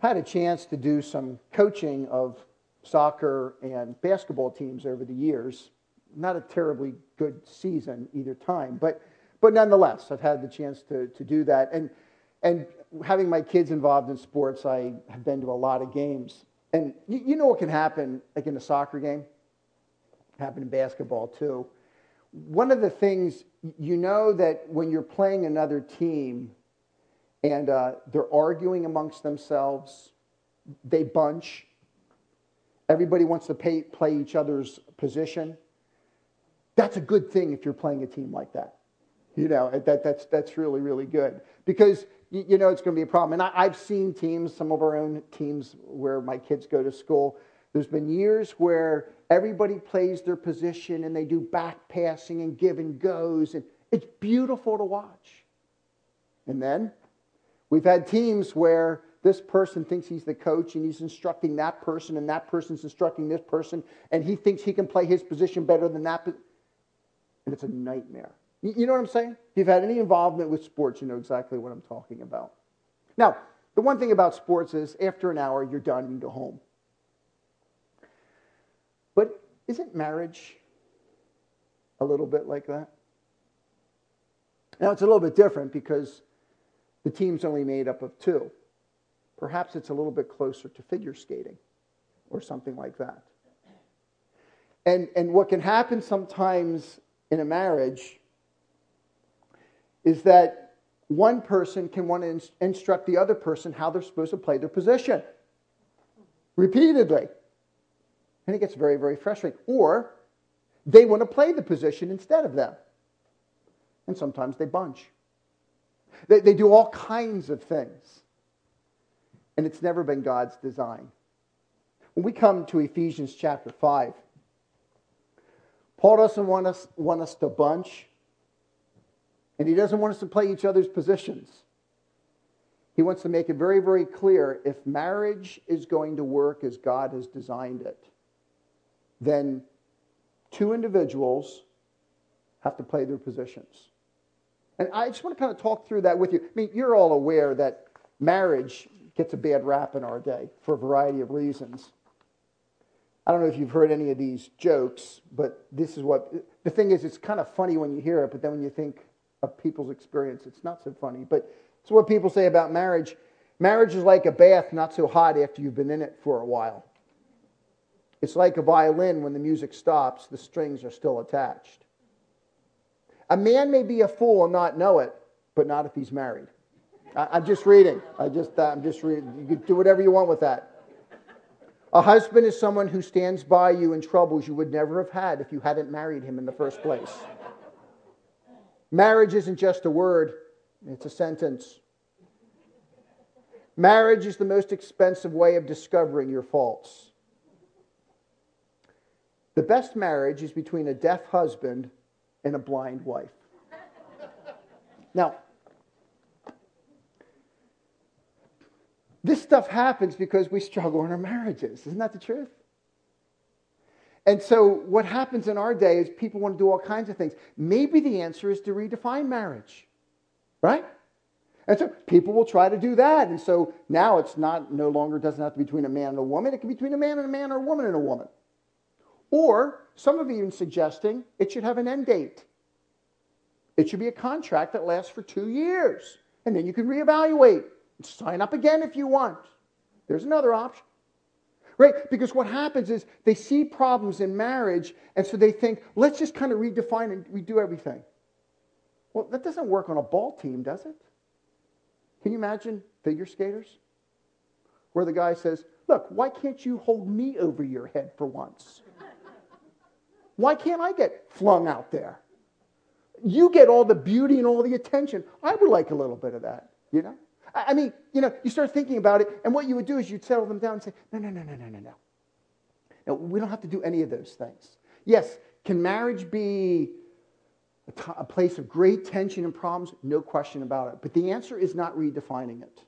Had a chance to do some coaching of soccer and basketball teams over the years. Not a terribly good season either time, but, but nonetheless, I've had the chance to, to do that. And, and having my kids involved in sports, I have been to a lot of games. And you, you know what can happen, like in a soccer game? Happen in basketball too. One of the things you know that when you're playing another team and uh, they're arguing amongst themselves, they bunch. Everybody wants to pay, play each other's position. That's a good thing if you're playing a team like that. You know, that, that's, that's really, really good. Because you, you know it's going to be a problem. And I, I've seen teams, some of our own teams where my kids go to school, there's been years where everybody plays their position and they do back passing and give and goes, and it's beautiful to watch. And then we've had teams where this person thinks he's the coach and he's instructing that person, and that person's instructing this person, and he thinks he can play his position better than that. And it's a nightmare. You know what I'm saying? If you've had any involvement with sports, you know exactly what I'm talking about. Now, the one thing about sports is after an hour, you're done and you go home. But isn't marriage a little bit like that? Now, it's a little bit different because the team's only made up of two. Perhaps it's a little bit closer to figure skating or something like that. And, and what can happen sometimes in a marriage is that one person can want to instruct the other person how they're supposed to play their position repeatedly. And it gets very, very frustrating. Or they want to play the position instead of them. And sometimes they bunch. They, they do all kinds of things. And it's never been God's design. When we come to Ephesians chapter 5, Paul doesn't want us, want us to bunch, and he doesn't want us to play each other's positions. He wants to make it very, very clear if marriage is going to work as God has designed it, then two individuals have to play their positions. And I just want to kind of talk through that with you. I mean, you're all aware that marriage gets a bad rap in our day for a variety of reasons. I don't know if you've heard any of these jokes, but this is what the thing is, it's kind of funny when you hear it, but then when you think of people's experience, it's not so funny. But it's what people say about marriage. Marriage is like a bath, not so hot after you've been in it for a while. It's like a violin when the music stops, the strings are still attached. A man may be a fool and not know it, but not if he's married. I, am just reading. I just, uh, I'm just reading. You can do whatever you want with that. A husband is someone who stands by you in troubles you would never have had if you hadn't married him in the first place. Marriage isn't just a word, it's a sentence. Marriage is the most expensive way of discovering your faults. The best marriage is between a deaf husband and a blind wife. Now, this stuff happens because we struggle in our marriages. Isn't that the truth? And so, what happens in our day is people want to do all kinds of things. Maybe the answer is to redefine marriage, right? And so people will try to do that. And so now it's not no longer doesn't have to be between a man and a woman. It can be between a man and a man or a woman and a woman. Or some of you even suggesting it should have an end date. It should be a contract that lasts for two years. And then you can reevaluate. Sign up again if you want. There's another option. Right? Because what happens is they see problems in marriage, and so they think, let's just kind of redefine and redo everything. Well, that doesn't work on a ball team, does it? Can you imagine figure skaters? Where the guy says, Look, why can't you hold me over your head for once? Why can't I get flung out there? You get all the beauty and all the attention. I would like a little bit of that, you know? I mean, you know, you start thinking about it, and what you would do is you'd settle them down and say, no, no, no, no, no, no, no. No, we don't have to do any of those things. Yes, can marriage be a, t- a place of great tension and problems? No question about it. But the answer is not redefining it.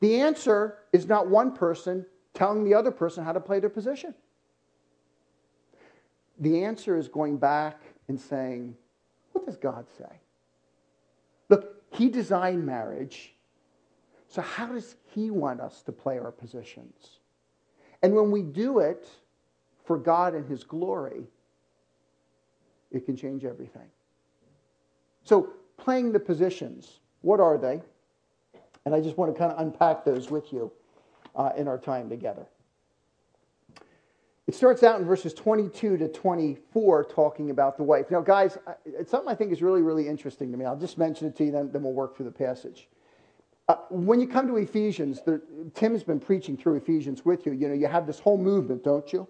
The answer is not one person telling the other person how to play their position. The answer is going back and saying, what does God say? Look, He designed marriage So, how does He want us to play our positions? And when we do it for God and His glory, it can change everything. So, playing the positions, what are they? And I just want to kind of unpack those with you uh, in our time together. It starts out in verses 22 to 24 talking about the wife. Now, guys, it's something I think is really, really interesting to me. I'll just mention it to you, then, then we'll work through the passage. Uh, when you come to Ephesians, the, Tim has been preaching through Ephesians with you. You know, you have this whole movement, don't you?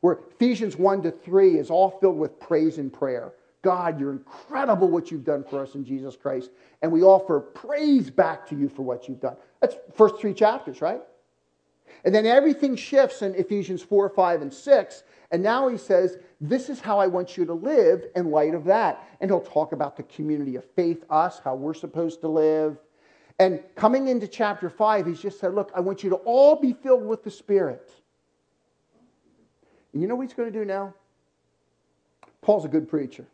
Where Ephesians 1 to 3 is all filled with praise and prayer. God, you're incredible what you've done for us in Jesus Christ. And we offer praise back to you for what you've done. That's first three chapters, right? And then everything shifts in Ephesians 4, 5, and 6. And now he says, This is how I want you to live in light of that. And he'll talk about the community of faith, us, how we're supposed to live. And coming into chapter 5, he's just said, Look, I want you to all be filled with the Spirit. And you know what he's going to do now? Paul's a good preacher.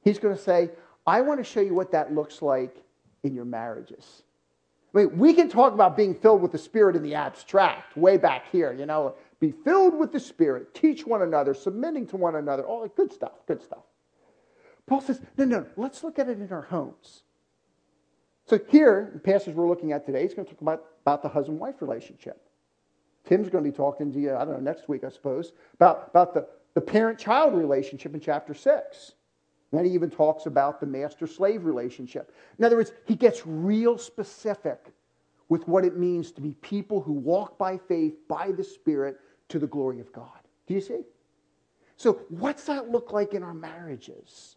He's going to say, I want to show you what that looks like in your marriages. Mean, we can talk about being filled with the Spirit in the abstract, way back here, you know, be filled with the Spirit, teach one another, submitting to one another, all good stuff, good stuff. Paul says, no, no, let's look at it in our homes. So here, the passage we're looking at today, is going to talk about, about the husband-wife relationship. Tim's going to be talking to you, I don't know, next week, I suppose, about, about the, the parent-child relationship in chapter 6. Then he even talks about the master slave relationship. In other words, he gets real specific with what it means to be people who walk by faith, by the Spirit, to the glory of God. Do you see? So, what's that look like in our marriages?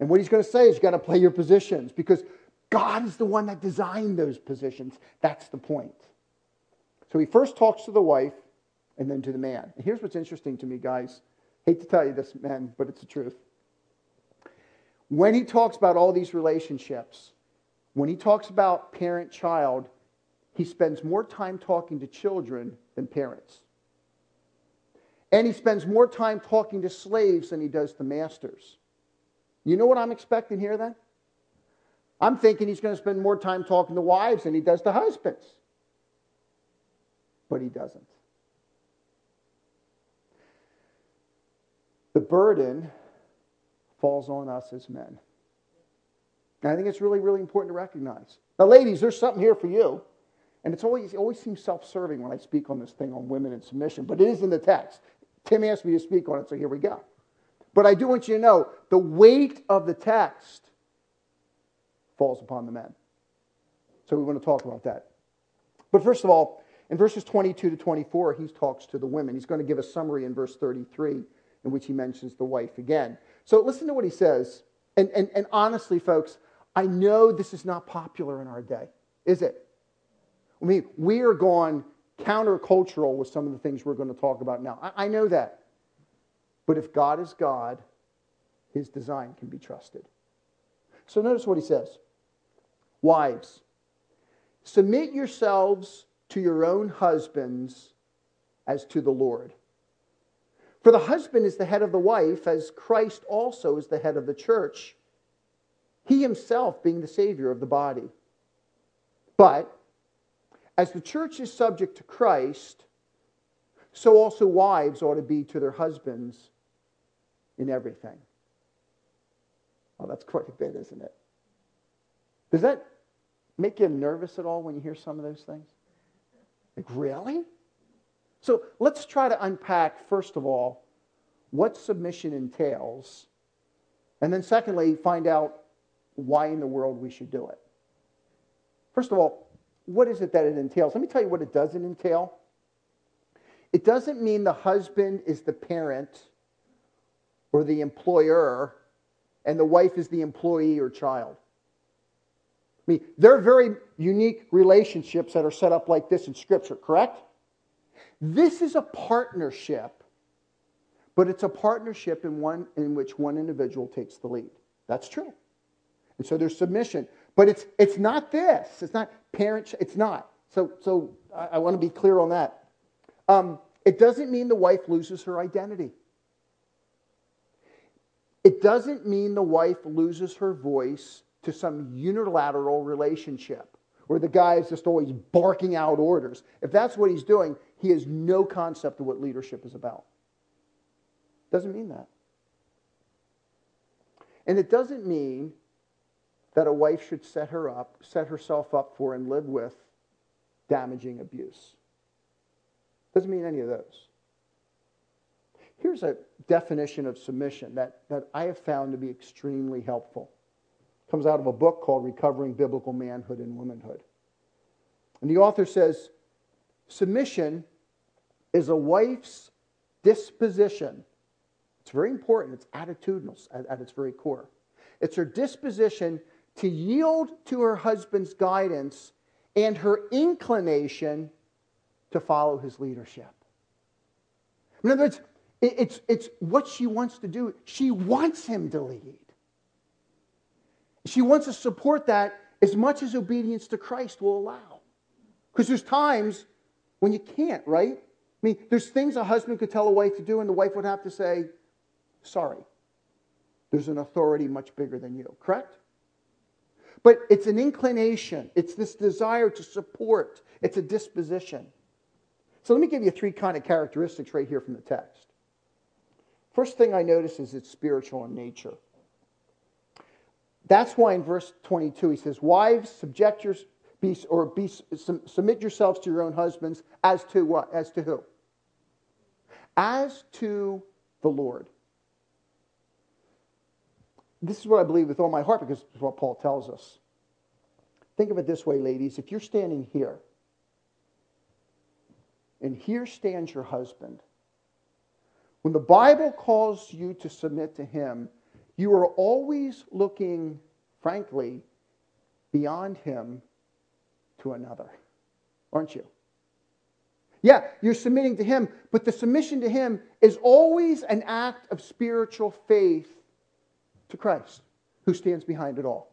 And what he's going to say is you got to play your positions because God is the one that designed those positions. That's the point. So he first talks to the wife and then to the man. And here's what's interesting to me, guys. Hate to tell you this, men, but it's the truth when he talks about all these relationships, when he talks about parent child, he spends more time talking to children than parents. And he spends more time talking to slaves than he does to masters. You know what I'm expecting here then? I'm thinking he's going to spend more time talking to wives than he does to husbands. But he doesn't. The burden falls on us as men. And I think it's really, really important to recognize. Now, ladies, there's something here for you. And it's always, it always seems self serving when I speak on this thing on women and submission, but it is in the text. Tim asked me to speak on it, so here we go. But I do want you to know the weight of the text falls upon the men. So we want to talk about that. But first of all, in verses 22 to 24, he talks to the women. He's going to give a summary in verse 33 in which he mentions the wife again. So listen to what he says. And, and, and honestly, folks, I know this is not popular in our day, is it? I mean, we are gone countercultural with some of the things we're going to talk about now. I, I know that. But if God is God, his design can be trusted. So notice what he says Wives, submit yourselves to your own husbands as to the Lord. For the husband is the head of the wife, as Christ also is the head of the church, he himself being the Savior of the body. But as the church is subject to Christ, so also wives ought to be to their husbands in everything. Oh, that's quite a bit, isn't it? Does that make you nervous at all when you hear some of those things? Like, really? So let's try to unpack, first of all, what submission entails. And then, secondly, find out why in the world we should do it. First of all, what is it that it entails? Let me tell you what it doesn't entail. It doesn't mean the husband is the parent or the employer and the wife is the employee or child. I mean, there are very unique relationships that are set up like this in Scripture, correct? This is a partnership, but it's a partnership in, one, in which one individual takes the lead. That's true. And so there's submission. But it's, it's not this. It's not parents. it's not. So, so I, I want to be clear on that. Um, it doesn't mean the wife loses her identity. It doesn't mean the wife loses her voice to some unilateral relationship where the guy is just always barking out orders. If that's what he's doing, he has no concept of what leadership is about. Doesn't mean that. And it doesn't mean that a wife should set her up, set herself up for and live with damaging abuse. Doesn't mean any of those. Here's a definition of submission that, that I have found to be extremely helpful. It comes out of a book called Recovering Biblical Manhood and Womanhood. And the author says submission is a wife's disposition. It's very important, it's attitudinal at, at its very core. It's her disposition to yield to her husband's guidance and her inclination to follow his leadership. In other words, it's, it's what she wants to do. She wants him to lead. She wants to support that as much as obedience to Christ will allow. Because there's times when you can't, right? I mean, there's things a husband could tell a wife to do, and the wife would have to say, sorry. There's an authority much bigger than you, correct? But it's an inclination, it's this desire to support, it's a disposition. So let me give you three kind of characteristics right here from the text. First thing I notice is it's spiritual in nature. That's why in verse 22 he says, Wives, subject your, be, or be, submit yourselves to your own husbands as to what? As to who? As to the Lord. This is what I believe with all my heart because it's what Paul tells us. Think of it this way, ladies. If you're standing here, and here stands your husband, when the Bible calls you to submit to him, you are always looking, frankly, beyond him to another, aren't you? Yeah, you're submitting to him, but the submission to him is always an act of spiritual faith to Christ, who stands behind it all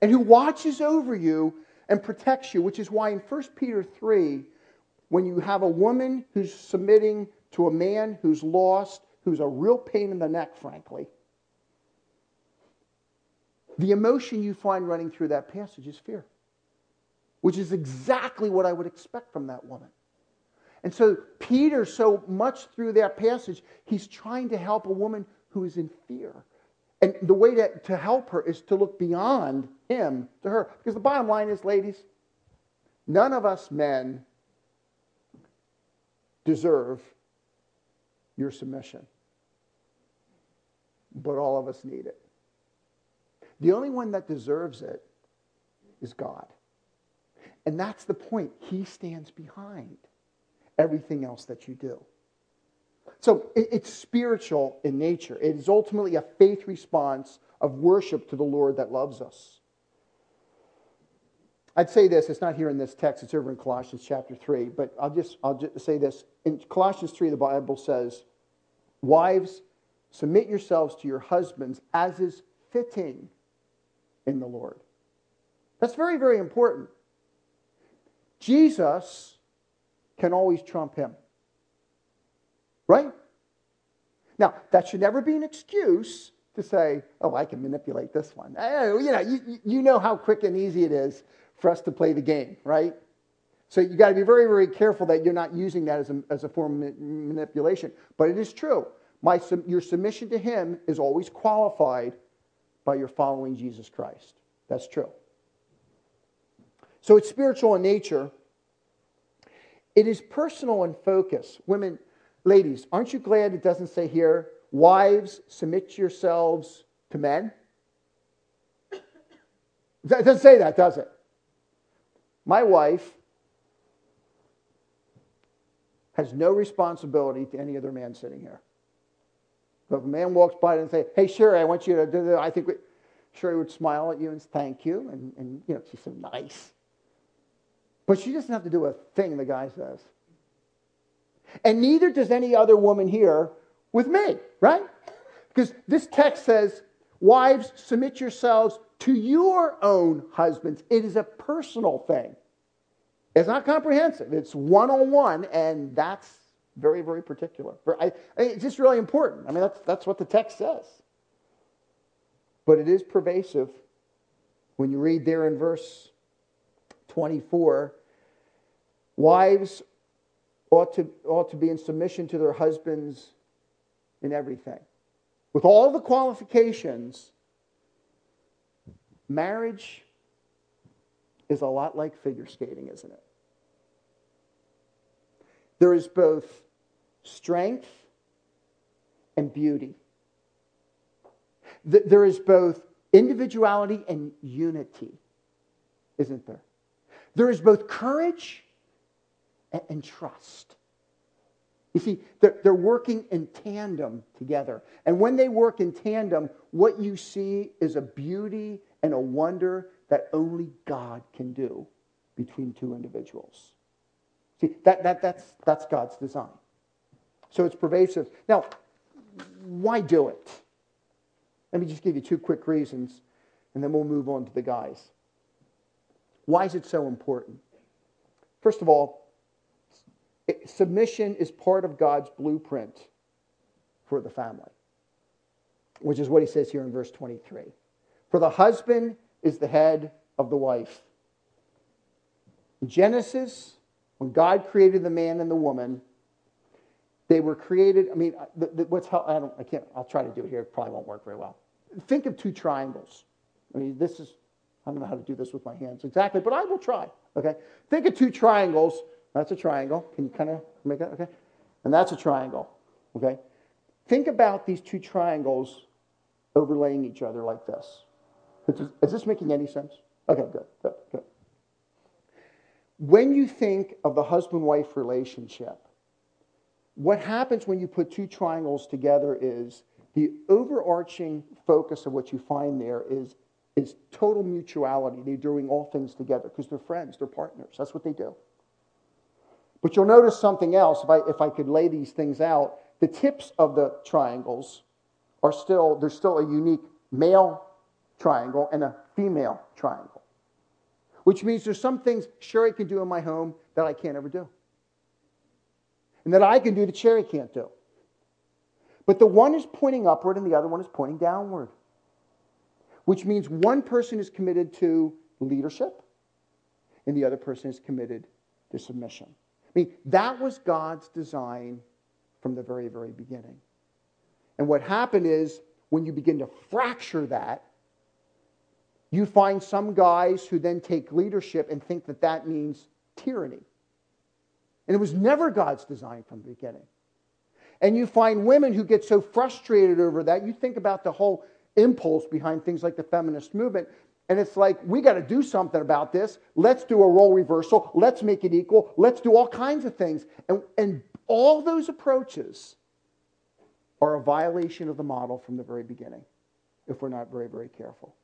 and who watches over you and protects you, which is why in 1 Peter 3, when you have a woman who's submitting to a man who's lost, who's a real pain in the neck, frankly, the emotion you find running through that passage is fear, which is exactly what I would expect from that woman. And so, Peter, so much through that passage, he's trying to help a woman who is in fear and the way to, to help her is to look beyond him to her. Because the bottom line is, ladies, none of us men deserve your submission. But all of us need it. The only one that deserves it is God. And that's the point. He stands behind everything else that you do. So it's spiritual in nature. It is ultimately a faith response of worship to the Lord that loves us. I'd say this, it's not here in this text, it's over in Colossians chapter 3, but I'll just, I'll just say this. In Colossians 3, the Bible says, Wives, submit yourselves to your husbands as is fitting in the Lord. That's very, very important. Jesus can always trump him. Right? Now, that should never be an excuse to say, oh, I can manipulate this one. Oh, you know, you, you know how quick and easy it is for us to play the game, right? So you got to be very, very careful that you're not using that as a, as a form of manipulation. But it is true. My, your submission to him is always qualified by your following Jesus Christ. That's true. So it's spiritual in nature. It is personal in focus. Women, Ladies, aren't you glad it doesn't say here, wives, submit yourselves to men? It doesn't say that, does it? My wife has no responsibility to any other man sitting here. If a man walks by and say, "Hey, Sherry, I want you to do that," I think we, Sherry would smile at you and thank you, and, and you know she's so nice. But she doesn't have to do a thing the guy says. And neither does any other woman here with me, right? Because this text says, Wives, submit yourselves to your own husbands. It is a personal thing. It's not comprehensive, it's one on one, and that's very, very particular. I, it's just really important. I mean, that's, that's what the text says. But it is pervasive when you read there in verse 24, wives ought to, ought to be in submission to their husbands in everything. With all the qualifications, marriage is a lot like figure skating, isn't it? There is both strength and beauty. There is both individuality and unity, isn't there? There is both courage and trust. You see, they're, they're working in tandem together. And when they work in tandem, what you see is a beauty and a wonder that only God can do between two individuals. See, that, that, that's, that's God's design. So it's pervasive. Now, why do it? Let me just give you two quick reasons, and then we'll move on to the guys. Why is it so important? First of all, submission is part of God's blueprint for the family, which is what he says here in verse 23. For the husband is the head of the wife. In Genesis, when God created the man and the woman, they were created. I mean, the, the, what's how, I don't. I can't. I'll try to do it here. It probably won't work very well. Think of two triangles. I mean, this is. I don't know how to do this with my hands exactly, but I will try. Okay. Think of two triangles. That's a triangle. Can you kind of make that? Okay. And that's a triangle. Okay. Think about these two triangles overlaying each other like this. Is this making any sense? Okay, good, good, good. When you think of the husband wife relationship, what happens when you put two triangles together is the overarching focus of what you find there is, is total mutuality. They're doing all things together because they're friends, they're partners. That's what they do. But you'll notice something else. If I, if I could lay these things out, the tips of the triangles are still, there's still a unique male triangle and a female triangle. Which means there's some things Sherry can do in my home that I can't ever do and that I can do that Sherry can't do. But the one is pointing upward and the other one is pointing downward, which means one person is committed to leadership and the other person is committed to submission. I mean, that was God's design from the very, very beginning. And what happened is when you begin to fracture that, you find some guys who then take leadership and think that that means tyranny. And it was never God's design from the beginning. And you find women who get so frustrated over that. You think about the whole impulse behind things like the feminist movement. And it's like, we got to do something about this. Let's do a role reversal. Let's make it equal. Let's do all kinds of things. And, and all those approaches are a violation of the model from the very beginning if we're not very, very careful.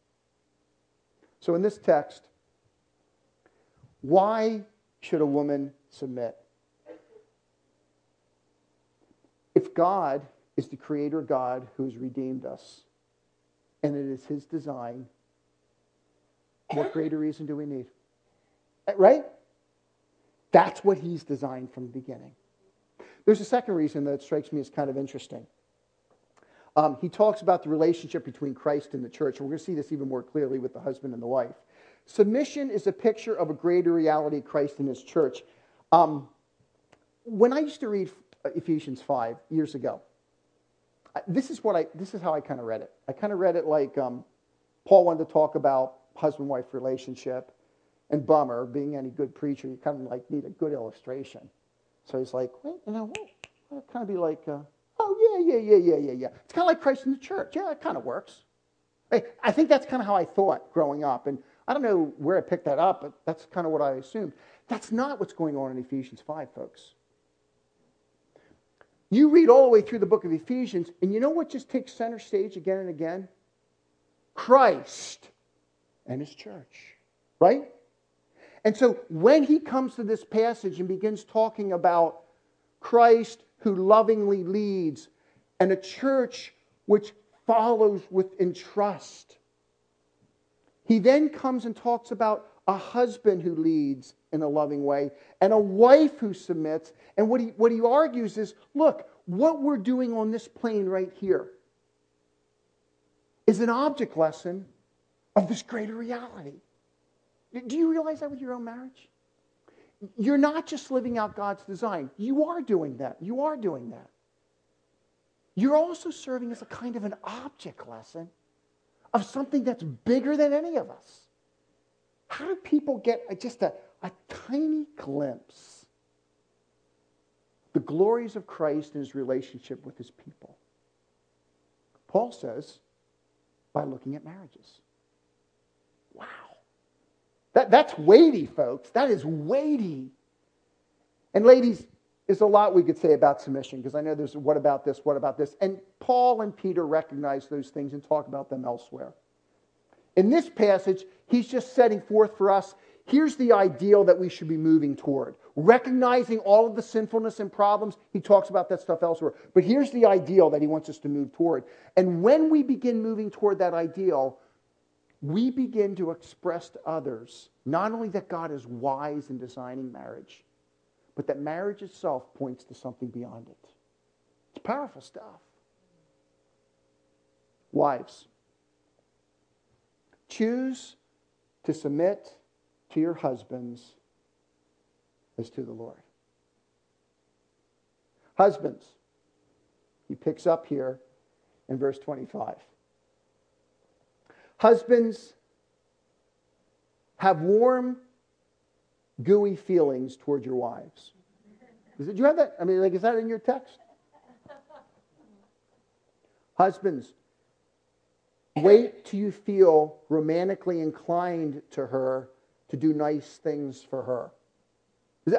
So in this text, why should a woman submit? If God is the creator God who has redeemed us, and it is his design, what greater reason do we need? Eh, right? That's what he's designed from the beginning. There's a second reason that strikes me as kind of interesting. Um, he talks about the relationship between Christ and the church. We're going to see this even more clearly with the husband and the wife. Submission is a picture of a greater reality, Christ and his church. Um, when I used to read Ephesians 5 years ago. This is what I this is how I kind of read it. I kind of read it like um, Paul wanted to talk about husband wife relationship, and bummer being any good preacher, you kind of like need a good illustration. So he's like, wait, you know, well, kind of be like, uh, oh yeah, yeah, yeah, yeah, yeah, yeah. It's kind of like Christ in the church. Yeah, it kind of works. I think that's kind of how I thought growing up, and I don't know where I picked that up, but that's kind of what I assumed. That's not what's going on in Ephesians 5, folks. You read all the way through the book of Ephesians, and you know what just takes center stage again and again? Christ and his church, right? And so when he comes to this passage and begins talking about Christ who lovingly leads and a church which follows with trust, he then comes and talks about a husband who leads in a loving way and a wife who submits. And what he, what he argues is look, what we're doing on this plane right here is an object lesson of this greater reality. Do you realize that with your own marriage? You're not just living out God's design. You are doing that. You are doing that. You're also serving as a kind of an object lesson of something that's bigger than any of us. How do people get just a, a tiny glimpse the glories of Christ and his relationship with his people? Paul says, by looking at marriages. Wow. That, that's weighty, folks. That is weighty. And ladies, there's a lot we could say about submission because I know there's what about this, what about this. And Paul and Peter recognize those things and talk about them elsewhere. In this passage, he's just setting forth for us here's the ideal that we should be moving toward. Recognizing all of the sinfulness and problems, he talks about that stuff elsewhere. But here's the ideal that he wants us to move toward. And when we begin moving toward that ideal, we begin to express to others not only that God is wise in designing marriage, but that marriage itself points to something beyond it. It's powerful stuff. Wives, choose to submit to your husbands as to the Lord. Husbands, he picks up here in verse 25. Husbands, have warm, gooey feelings toward your wives. Did you have that? I mean, like, is that in your text? Husbands, wait till you feel romantically inclined to her to do nice things for her.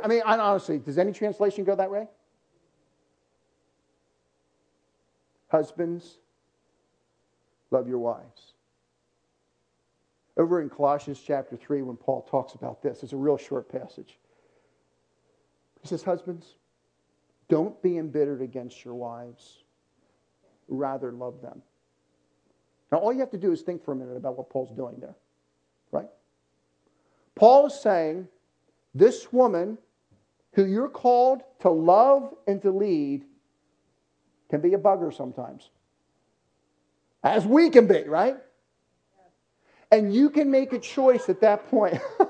I mean, honestly, does any translation go that way? Husbands, love your wives. Over in Colossians chapter 3, when Paul talks about this, it's a real short passage. He says, Husbands, don't be embittered against your wives, rather love them. Now, all you have to do is think for a minute about what Paul's doing there, right? Paul is saying, this woman who you're called to love and to lead can be a bugger sometimes. As we can be, right? And you can make a choice at that point.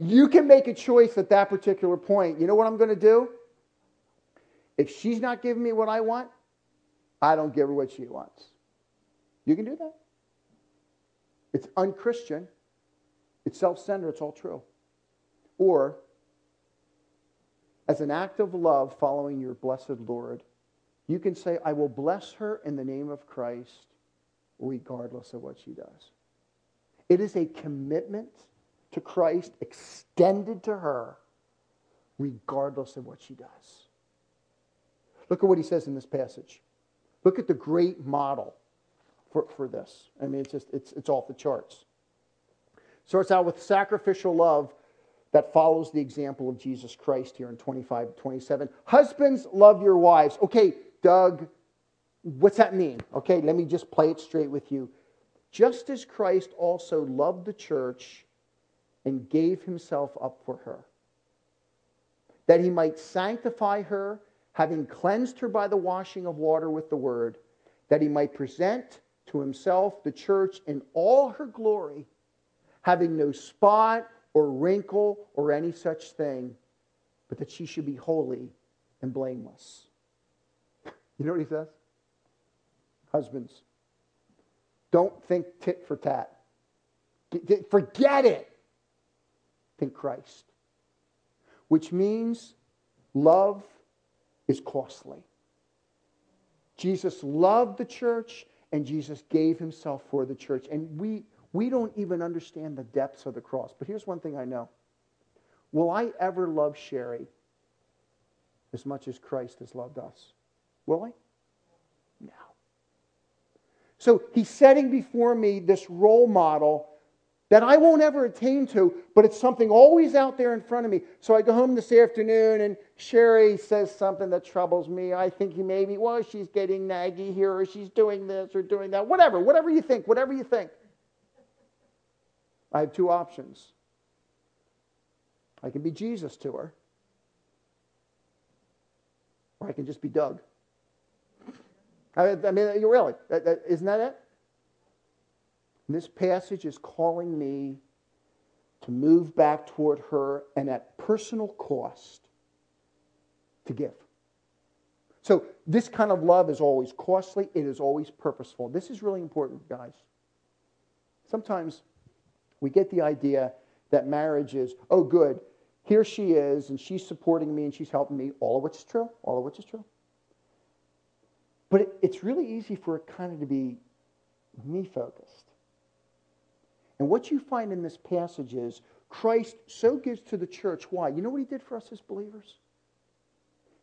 you can make a choice at that particular point. You know what I'm going to do? If she's not giving me what I want, I don't give her what she wants. You can do that. It's unchristian. It's self centered. It's all true. Or, as an act of love following your blessed Lord, you can say, I will bless her in the name of Christ, regardless of what she does. It is a commitment to Christ extended to her, regardless of what she does. Look at what he says in this passage. Look at the great model for, for this. I mean, it's just, it's, it's off the charts. Starts out with sacrificial love that follows the example of Jesus Christ here in 25 27. Husbands, love your wives. Okay, Doug, what's that mean? Okay, let me just play it straight with you. Just as Christ also loved the church and gave himself up for her, that he might sanctify her, having cleansed her by the washing of water with the word, that he might present to himself the church in all her glory, having no spot or wrinkle or any such thing, but that she should be holy and blameless. You know what he says? Husbands, don't think tit for tat. Forget it. Think Christ. Which means love is costly. Jesus loved the church and Jesus gave himself for the church. And we, we don't even understand the depths of the cross. But here's one thing I know Will I ever love Sherry as much as Christ has loved us? Will I? No. So he's setting before me this role model that I won't ever attain to, but it's something always out there in front of me. So I go home this afternoon and Sherry says something that troubles me. I think he maybe, well, she's getting naggy here or she's doing this or doing that. Whatever, whatever you think, whatever you think. I have two options. I can be Jesus to her, or I can just be Doug. I mean, you really, isn't that it? This passage is calling me to move back toward her and at personal cost to give. So, this kind of love is always costly, it is always purposeful. This is really important, guys. Sometimes we get the idea that marriage is, oh, good, here she is, and she's supporting me and she's helping me, all of which is true, all of which is true. But it, it's really easy for it kind of to be me focused. And what you find in this passage is Christ so gives to the church. Why? You know what he did for us as believers?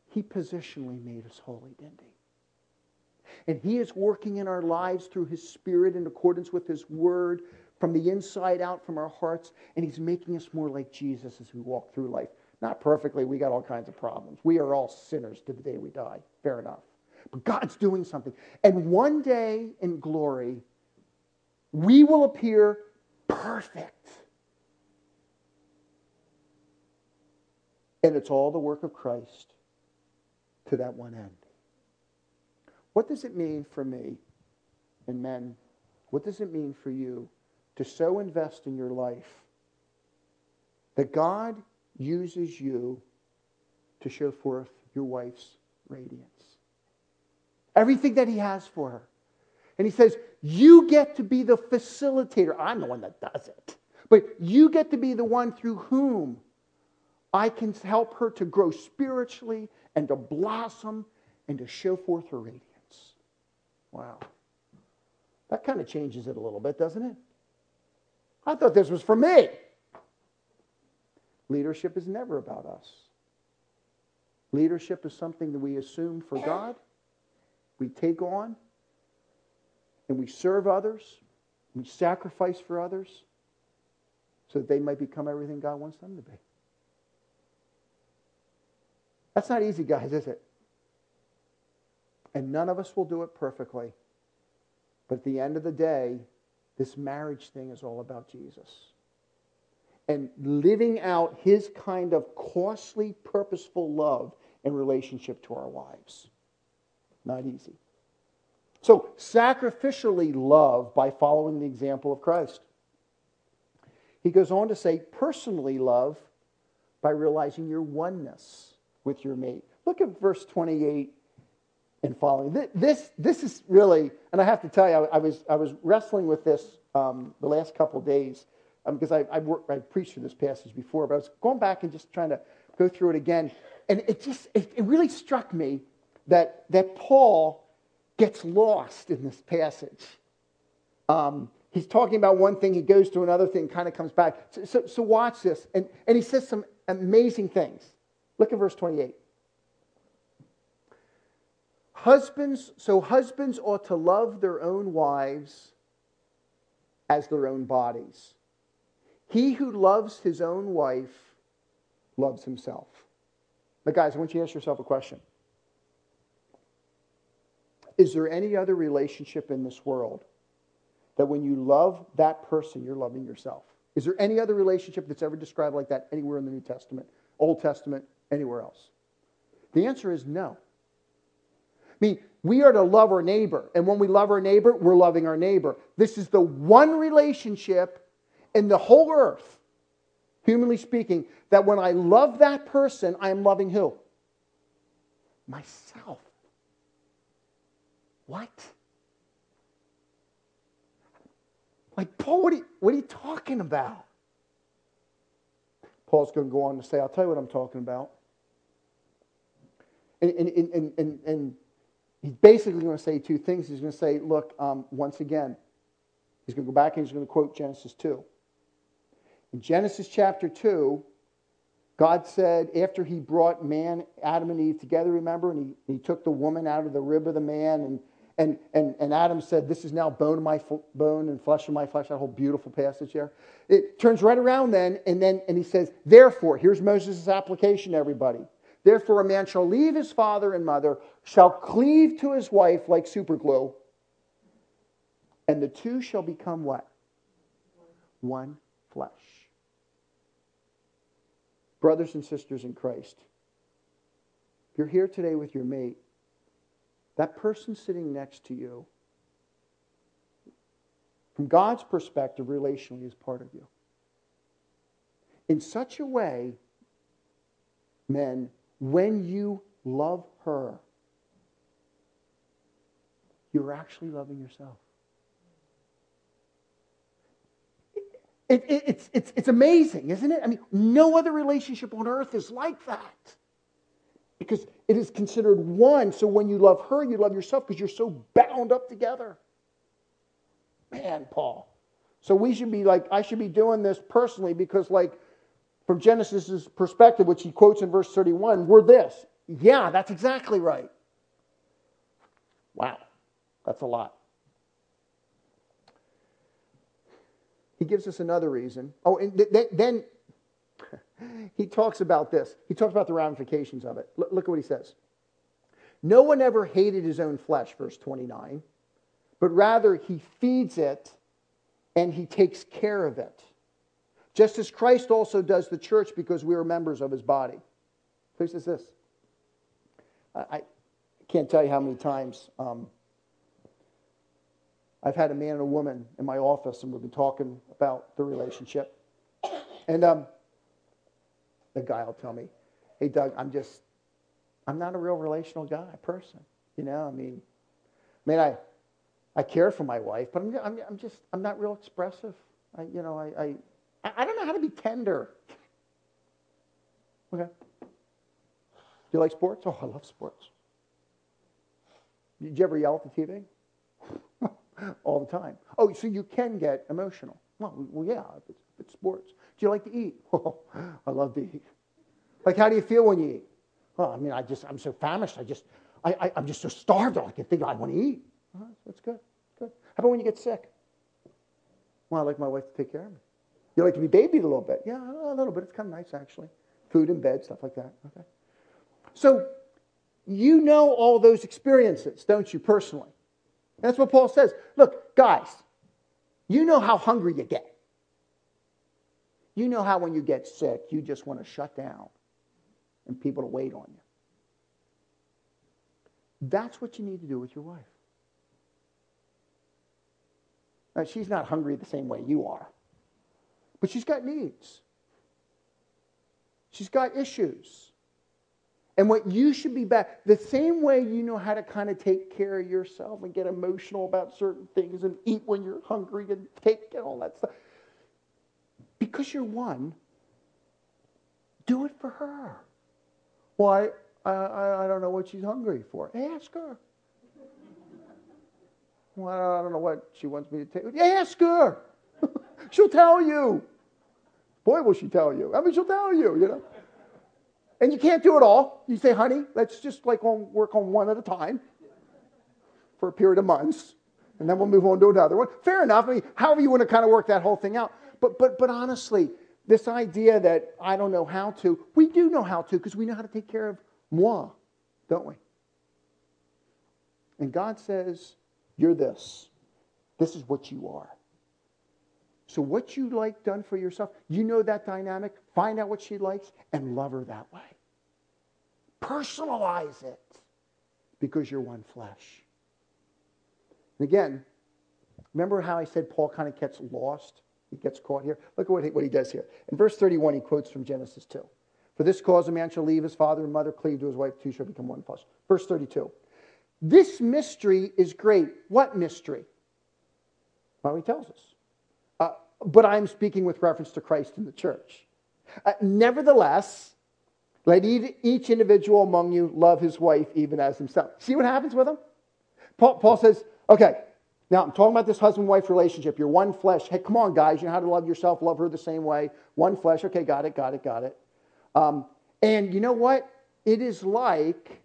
He positionally made us holy, didn't he? And he is working in our lives through his spirit in accordance with his word from the inside out from our hearts. And he's making us more like Jesus as we walk through life. Not perfectly, we got all kinds of problems. We are all sinners to the day we die. Fair enough. But God's doing something. And one day in glory, we will appear perfect. And it's all the work of Christ to that one end. What does it mean for me and men? What does it mean for you to so invest in your life that God uses you to show forth your wife's radiance? Everything that He has for her. And He says, You get to be the facilitator. I'm the one that does it. But you get to be the one through whom I can help her to grow spiritually and to blossom and to show forth her radiance. Wow. That kind of changes it a little bit, doesn't it? I thought this was for me. Leadership is never about us. Leadership is something that we assume for God, we take on, and we serve others, we sacrifice for others so that they might become everything God wants them to be. That's not easy, guys, is it? And none of us will do it perfectly. But at the end of the day, this marriage thing is all about Jesus. And living out his kind of costly, purposeful love in relationship to our wives. Not easy. So, sacrificially love by following the example of Christ. He goes on to say, personally love by realizing your oneness with your mate. Look at verse 28 and following. This, this is really, and I have to tell you, I, was, I was wrestling with this um, the last couple days um, because I, I, worked, I preached through this passage before, but I was going back and just trying to go through it again. And it just, it, it really struck me that, that Paul gets lost in this passage. Um, he's talking about one thing, he goes to another thing, kind of comes back. So, so, so watch this. And, and he says some amazing things. Look at verse 28. Husbands, so husbands ought to love their own wives as their own bodies. He who loves his own wife loves himself. But, guys, I want you to ask yourself a question Is there any other relationship in this world that when you love that person, you're loving yourself? Is there any other relationship that's ever described like that anywhere in the New Testament, Old Testament, anywhere else? The answer is no. I mean, we are to love our neighbor. And when we love our neighbor, we're loving our neighbor. This is the one relationship in the whole earth, humanly speaking, that when I love that person, I am loving who? Myself. What? Like, Paul, what are you, what are you talking about? Paul's going to go on to say, I'll tell you what I'm talking about. And, and, and, and, and he's basically going to say two things. He's going to say, look, um, once again, he's going to go back and he's going to quote Genesis 2. In Genesis chapter 2, God said, after he brought man, Adam and Eve together, remember, and he, he took the woman out of the rib of the man, and, and, and, and Adam said, This is now bone of my bone and flesh of my flesh. That whole beautiful passage there. It turns right around then, and then and he says, Therefore, here's Moses' application, everybody. Therefore, a man shall leave his father and mother, shall cleave to his wife like superglue, and the two shall become what? One flesh. Brothers and sisters in Christ, you're here today with your mate, that person sitting next to you, from God's perspective, relationally is part of you. In such a way, men, when you love her, you're actually loving yourself. It, it, it's, it's, it's amazing, isn't it? I mean, no other relationship on earth is like that. Because it is considered one. So when you love her, you love yourself because you're so bound up together. Man, Paul. So we should be like, I should be doing this personally because, like, from Genesis' perspective, which he quotes in verse 31, we're this. Yeah, that's exactly right. Wow, that's a lot. He gives us another reason. Oh, and th- then he talks about this. He talks about the ramifications of it. L- look at what he says. No one ever hated his own flesh, verse 29, but rather he feeds it and he takes care of it. Just as Christ also does the church because we are members of his body. He says this. I, I can't tell you how many times um, I've had a man and a woman in my office, and we've been talking about the relationship. And um, the guy will tell me, "Hey, Doug, I'm just, I'm not a real relational guy, person. You know, I mean, I mean, I, I care for my wife, but I'm, I'm, I'm just, I'm not real expressive. I, you know, I, I, I don't know how to be tender. Okay. Do you like sports? Oh, I love sports. Did you ever yell at the TV? all the time. Oh, so you can get emotional. Well, well yeah, it's, if it's sports. Do you like to eat? Oh, I love to eat. Like, how do you feel when you eat? Well, I mean, I just, I'm so famished. I just, I, I, am just so starved. I can think I want to eat. That's good. Good. How about when you get sick? Well, I like my wife to take care of me. You like to be babied a little bit? Yeah, a little bit. It's kind of nice, actually. Food and bed, stuff like that. Okay. So, you know all those experiences, don't you, personally? That's what Paul says. Look, guys, you know how hungry you get. You know how when you get sick, you just want to shut down and people to wait on you. That's what you need to do with your wife. Now, she's not hungry the same way you are, but she's got needs. She's got issues. And what you should be back, the same way you know how to kind of take care of yourself and get emotional about certain things and eat when you're hungry and take and all that stuff. Because you're one, do it for her. Why? I, I, I don't know what she's hungry for. Ask her. Well, I don't know what she wants me to take. Ask her. she'll tell you. Boy, will she tell you. I mean, she'll tell you, you know. And you can't do it all. You say, honey, let's just like work on one at a time for a period of months, and then we'll move on to another one. Fair enough. I mean, however you want to kind of work that whole thing out. But but but honestly, this idea that I don't know how to, we do know how to because we know how to take care of moi, don't we? And God says, You're this. This is what you are. So, what you like done for yourself, you know that dynamic, find out what she likes, and love her that way. Personalize it because you're one flesh. And again, remember how I said Paul kind of gets lost? He gets caught here. Look at what he, what he does here. In verse 31, he quotes from Genesis 2. For this cause, a man shall leave his father and mother, cleave to his wife, two shall become one flesh. Verse 32. This mystery is great. What mystery? Well, he tells us but I'm speaking with reference to Christ and the church. Uh, nevertheless, let each individual among you love his wife even as himself. See what happens with them? Paul, Paul says, okay, now I'm talking about this husband wife relationship. You're one flesh. Hey, come on, guys. You know how to love yourself, love her the same way. One flesh. Okay, got it, got it, got it. Um, and you know what? It is like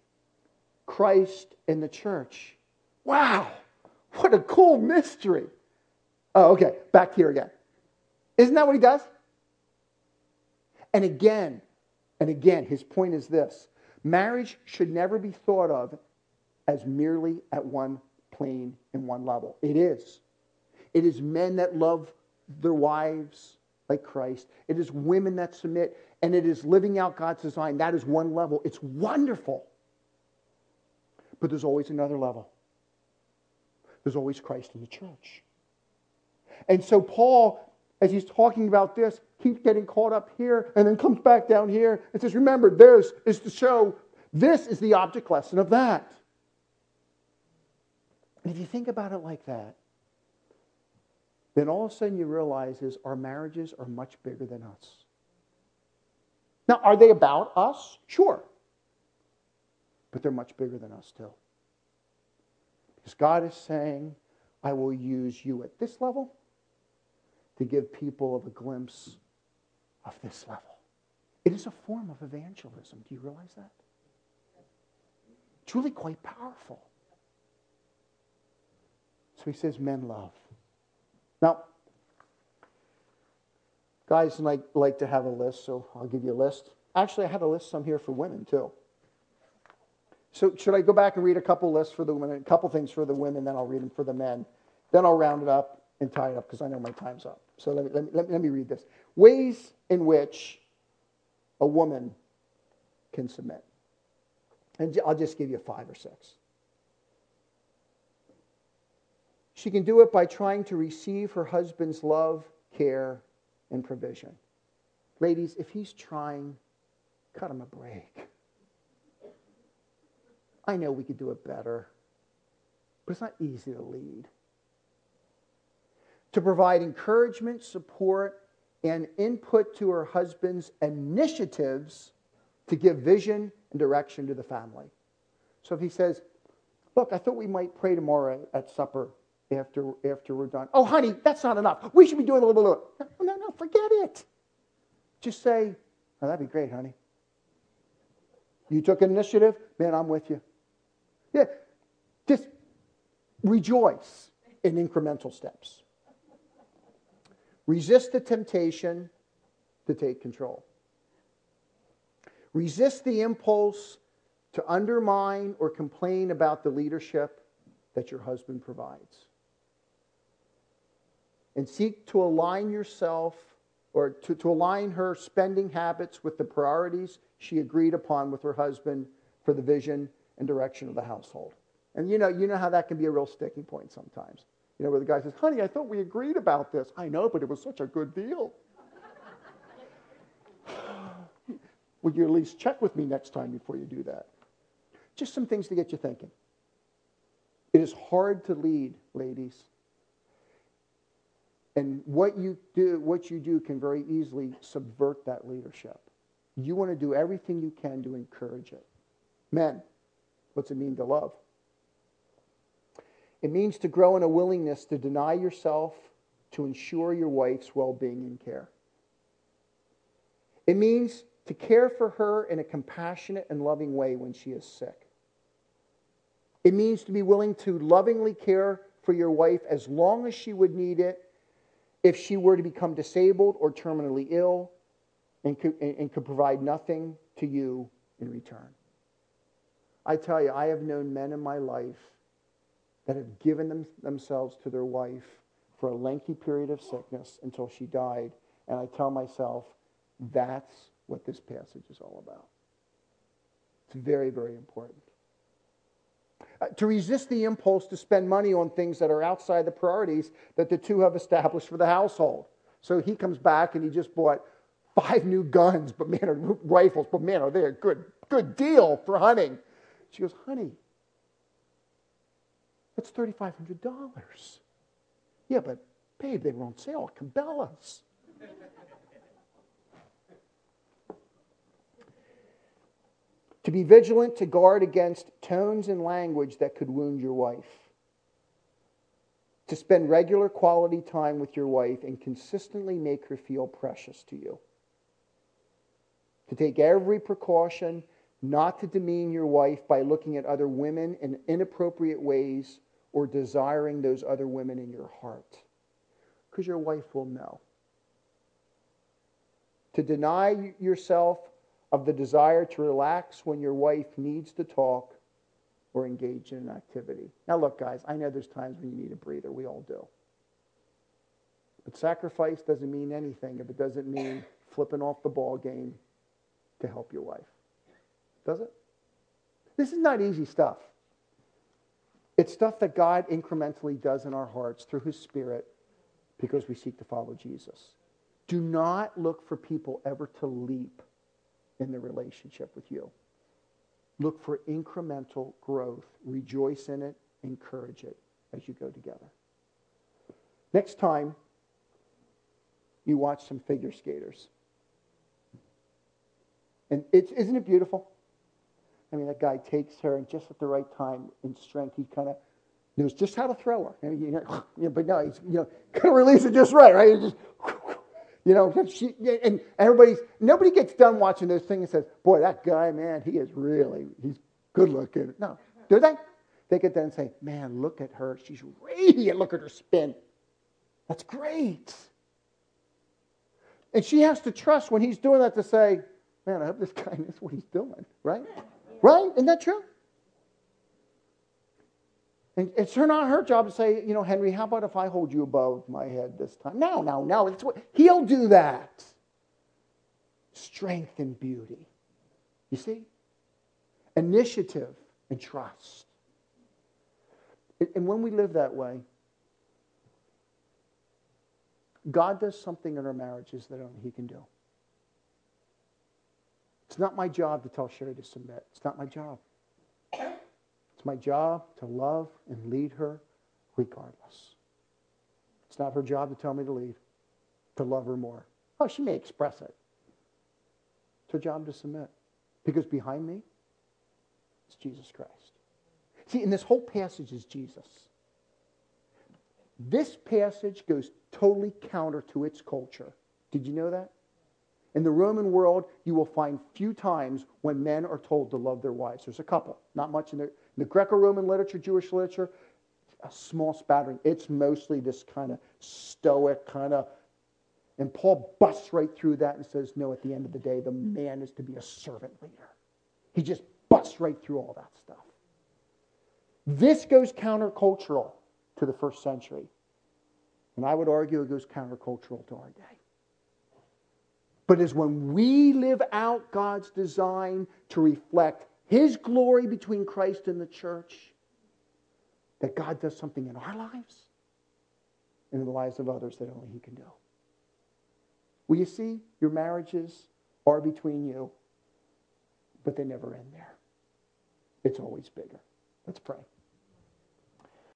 Christ and the church. Wow, what a cool mystery. Oh, okay, back here again. Isn't that what he does? And again, and again, his point is this marriage should never be thought of as merely at one plane and one level. It is. It is men that love their wives like Christ, it is women that submit, and it is living out God's design. That is one level. It's wonderful. But there's always another level. There's always Christ in the church. And so Paul, as he's talking about this, keeps getting caught up here and then comes back down here and says, Remember, this is to show this is the object lesson of that. And if you think about it like that, then all of a sudden you realize is our marriages are much bigger than us. Now, are they about us? Sure. But they're much bigger than us too. Because God is saying, I will use you at this level to give people of a glimpse of this level. It is a form of evangelism. Do you realize that? It's really quite powerful. So he says, men love. Now, guys like, like to have a list, so I'll give you a list. Actually, I had a list some here for women, too. So should I go back and read a couple lists for the women, a couple things for the women, then I'll read them for the men. Then I'll round it up and tie it up because I know my time's up. So let me, let, me, let, me, let me read this. Ways in which a woman can submit. And I'll just give you five or six. She can do it by trying to receive her husband's love, care, and provision. Ladies, if he's trying, cut him a break. I know we could do it better, but it's not easy to lead. To provide encouragement, support, and input to her husband's initiatives to give vision and direction to the family. So if he says, Look, I thought we might pray tomorrow at supper after, after we're done. Oh, honey, that's not enough. We should be doing a little bit. No, no, no, forget it. Just say, oh, that'd be great, honey. You took initiative? Man, I'm with you. Yeah, just rejoice in incremental steps. Resist the temptation to take control. Resist the impulse to undermine or complain about the leadership that your husband provides. And seek to align yourself or to, to align her spending habits with the priorities she agreed upon with her husband for the vision and direction of the household. And you know, you know how that can be a real sticking point sometimes. You know, where the guy says, honey, I thought we agreed about this. I know, but it was such a good deal. Would you at least check with me next time before you do that? Just some things to get you thinking. It is hard to lead, ladies. And what you do, what you do can very easily subvert that leadership. You want to do everything you can to encourage it. Men, What's it mean to love? It means to grow in a willingness to deny yourself to ensure your wife's well being and care. It means to care for her in a compassionate and loving way when she is sick. It means to be willing to lovingly care for your wife as long as she would need it if she were to become disabled or terminally ill and could, and could provide nothing to you in return. I tell you, I have known men in my life that have given them, themselves to their wife for a lengthy period of sickness until she died. And I tell myself, that's what this passage is all about. It's very, very important. Uh, to resist the impulse to spend money on things that are outside the priorities that the two have established for the household. So he comes back and he just bought five new guns, but man, are rifles, but man, are they a good, good deal for hunting. She goes, honey, that's $3,500. Yeah, but babe, they were on sale at Cabela's. To be vigilant to guard against tones and language that could wound your wife. To spend regular quality time with your wife and consistently make her feel precious to you. To take every precaution not to demean your wife by looking at other women in inappropriate ways or desiring those other women in your heart. Because your wife will know. To deny yourself of the desire to relax when your wife needs to talk or engage in an activity. Now, look, guys, I know there's times when you need a breather. We all do. But sacrifice doesn't mean anything if it doesn't mean flipping off the ball game to help your wife. Does it? This is not easy stuff. It's stuff that God incrementally does in our hearts through His Spirit because we seek to follow Jesus. Do not look for people ever to leap in the relationship with you. Look for incremental growth. Rejoice in it. Encourage it as you go together. Next time you watch some figure skaters. And it's, isn't it beautiful? I mean, that guy takes her, and just at the right time in strength, he kind of knows just how to throw her. I mean, you know, but no, he's you know, kind of release it just right, right? Just, you know, she, and everybody's nobody gets done watching those things and says, "Boy, that guy, man, he is really he's good looking." No, do they? They get done and say, "Man, look at her. She's radiant. Look at her spin. That's great." And she has to trust when he's doing that to say, "Man, I hope this guy knows what he's doing." Right? Right? Isn't that true? And it's her not her job to say, you know, Henry, how about if I hold you above my head this time? No, no, no. It's what he'll do that. Strength and beauty. You see? Initiative and trust. And when we live that way, God does something in our marriages that only He can do. It's not my job to tell Sherry to submit. It's not my job my job to love and lead her regardless. It's not her job to tell me to leave, to love her more. Oh, she may express it. It's her job to submit. Because behind me is Jesus Christ. See, in this whole passage is Jesus. This passage goes totally counter to its culture. Did you know that? In the Roman world, you will find few times when men are told to love their wives. There's a couple, not much in there. In the Greco-Roman literature, Jewish literature, a small spattering. It's mostly this kind of stoic kind of, and Paul busts right through that and says, no, at the end of the day, the man is to be a servant leader. He just busts right through all that stuff. This goes countercultural to the first century. And I would argue it goes countercultural to our day. But is when we live out God's design to reflect his glory between Christ and the church, that God does something in our lives and in the lives of others that only He can do. Well, you see, your marriages are between you, but they never end there. It's always bigger. Let's pray.